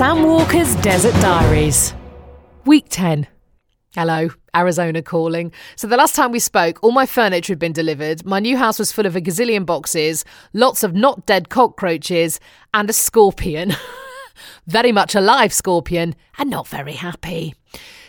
Desert Diaries. Week 10. Hello, Arizona calling. So, the last time we spoke, all my furniture had been delivered. My new house was full of a gazillion boxes, lots of not dead cockroaches, and a scorpion. very much alive scorpion, and not very happy.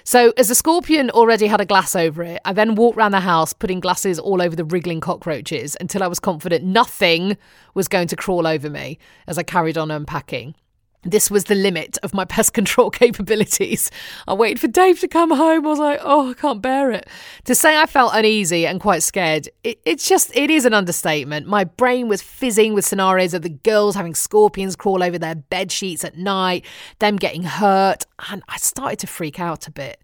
So, as the scorpion already had a glass over it, I then walked around the house putting glasses all over the wriggling cockroaches until I was confident nothing was going to crawl over me as I carried on unpacking. This was the limit of my pest control capabilities. I waited for Dave to come home. I was like, oh, I can't bear it. To say I felt uneasy and quite scared, it, it's just, it is an understatement. My brain was fizzing with scenarios of the girls having scorpions crawl over their bed sheets at night, them getting hurt, and I started to freak out a bit.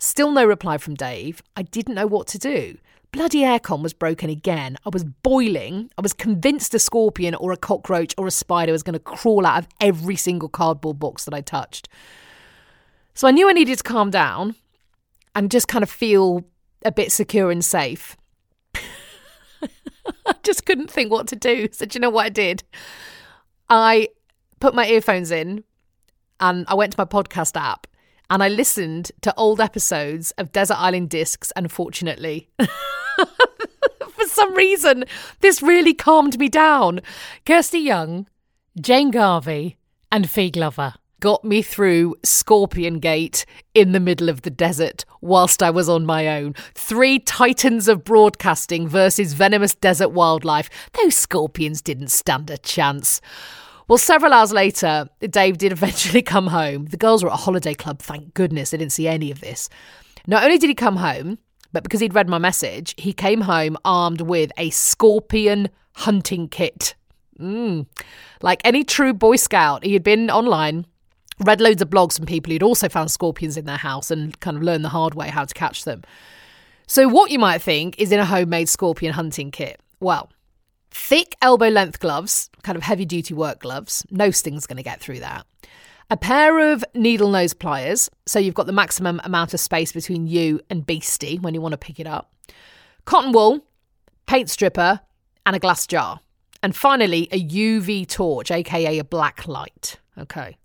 Still no reply from Dave. I didn't know what to do. Bloody aircon was broken again. I was boiling. I was convinced a scorpion or a cockroach or a spider was going to crawl out of every single cardboard box that I touched. So I knew I needed to calm down and just kind of feel a bit secure and safe. I just couldn't think what to do. So, do you know what I did? I put my earphones in and I went to my podcast app and I listened to old episodes of Desert Island Discs, unfortunately. For some reason, this really calmed me down. Kirsty Young, Jane Garvey, and Fi Glover got me through Scorpion Gate in the middle of the desert whilst I was on my own. Three titans of broadcasting versus venomous desert wildlife. Those scorpions didn't stand a chance. Well, several hours later, Dave did eventually come home. The girls were at a holiday club, thank goodness. They didn't see any of this. Not only did he come home, but because he'd read my message, he came home armed with a scorpion hunting kit. Mm. Like any true Boy Scout, he had been online, read loads of blogs from people who'd also found scorpions in their house and kind of learned the hard way how to catch them. So, what you might think is in a homemade scorpion hunting kit. Well, thick elbow length gloves, kind of heavy duty work gloves. No sting's going to get through that. A pair of needle nose pliers, so you've got the maximum amount of space between you and Beastie when you want to pick it up. Cotton wool, paint stripper, and a glass jar. And finally, a UV torch, aka a black light. Okay.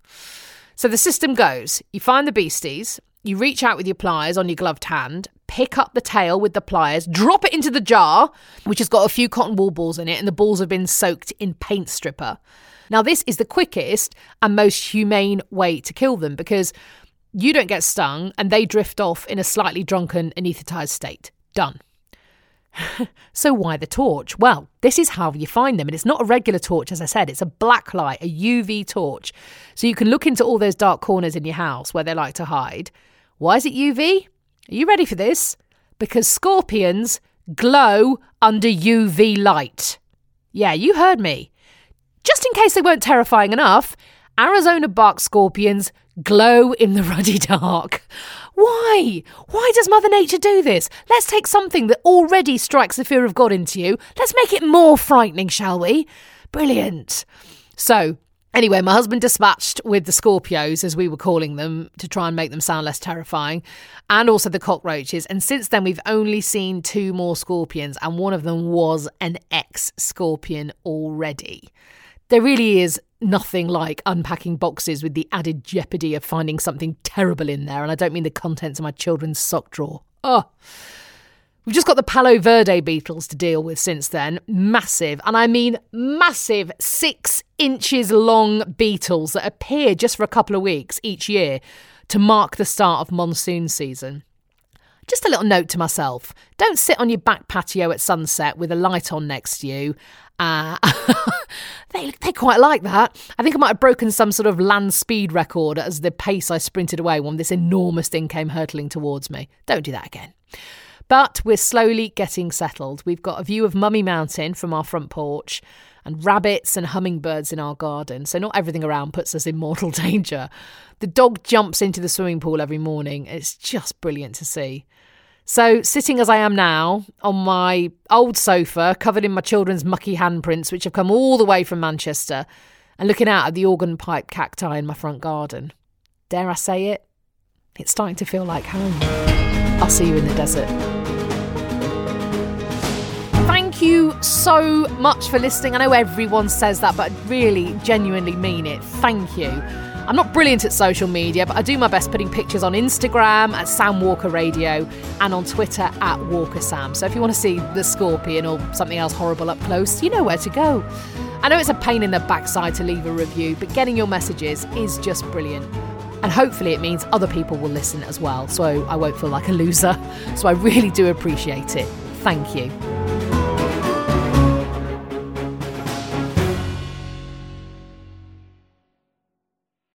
So the system goes you find the beasties, you reach out with your pliers on your gloved hand, pick up the tail with the pliers, drop it into the jar, which has got a few cotton wool balls in it, and the balls have been soaked in paint stripper. Now, this is the quickest and most humane way to kill them because you don't get stung and they drift off in a slightly drunken, anaesthetized state. Done. so, why the torch? Well, this is how you find them. And it's not a regular torch, as I said, it's a black light, a UV torch. So, you can look into all those dark corners in your house where they like to hide why is it UV? Are you ready for this? Because scorpions glow under UV light. Yeah, you heard me. Just in case they weren't terrifying enough, Arizona bark scorpions glow in the ruddy dark. Why? Why does Mother Nature do this? Let's take something that already strikes the fear of God into you. Let's make it more frightening, shall we? Brilliant. So, Anyway, my husband dispatched with the Scorpios, as we were calling them, to try and make them sound less terrifying, and also the cockroaches. And since then, we've only seen two more scorpions, and one of them was an ex scorpion already. There really is nothing like unpacking boxes with the added jeopardy of finding something terrible in there, and I don't mean the contents of my children's sock drawer. Oh. We've just got the Palo Verde beetles to deal with since then. Massive, and I mean massive, six inches long beetles that appear just for a couple of weeks each year to mark the start of monsoon season. Just a little note to myself don't sit on your back patio at sunset with a light on next to you. Uh, they, they quite like that. I think I might have broken some sort of land speed record as the pace I sprinted away when this enormous thing came hurtling towards me. Don't do that again. But we're slowly getting settled. We've got a view of Mummy Mountain from our front porch and rabbits and hummingbirds in our garden, so not everything around puts us in mortal danger. The dog jumps into the swimming pool every morning. It's just brilliant to see. So, sitting as I am now on my old sofa, covered in my children's mucky handprints, which have come all the way from Manchester, and looking out at the organ pipe cacti in my front garden. Dare I say it? It's starting to feel like home. I'll see you in the desert. Thank you so much for listening. I know everyone says that, but I really, genuinely mean it. Thank you. I'm not brilliant at social media, but I do my best putting pictures on Instagram at Sam Walker Radio and on Twitter at Walker Sam. So if you want to see the scorpion or something else horrible up close, you know where to go. I know it's a pain in the backside to leave a review, but getting your messages is just brilliant. And hopefully, it means other people will listen as well, so I won't feel like a loser. So I really do appreciate it. Thank you.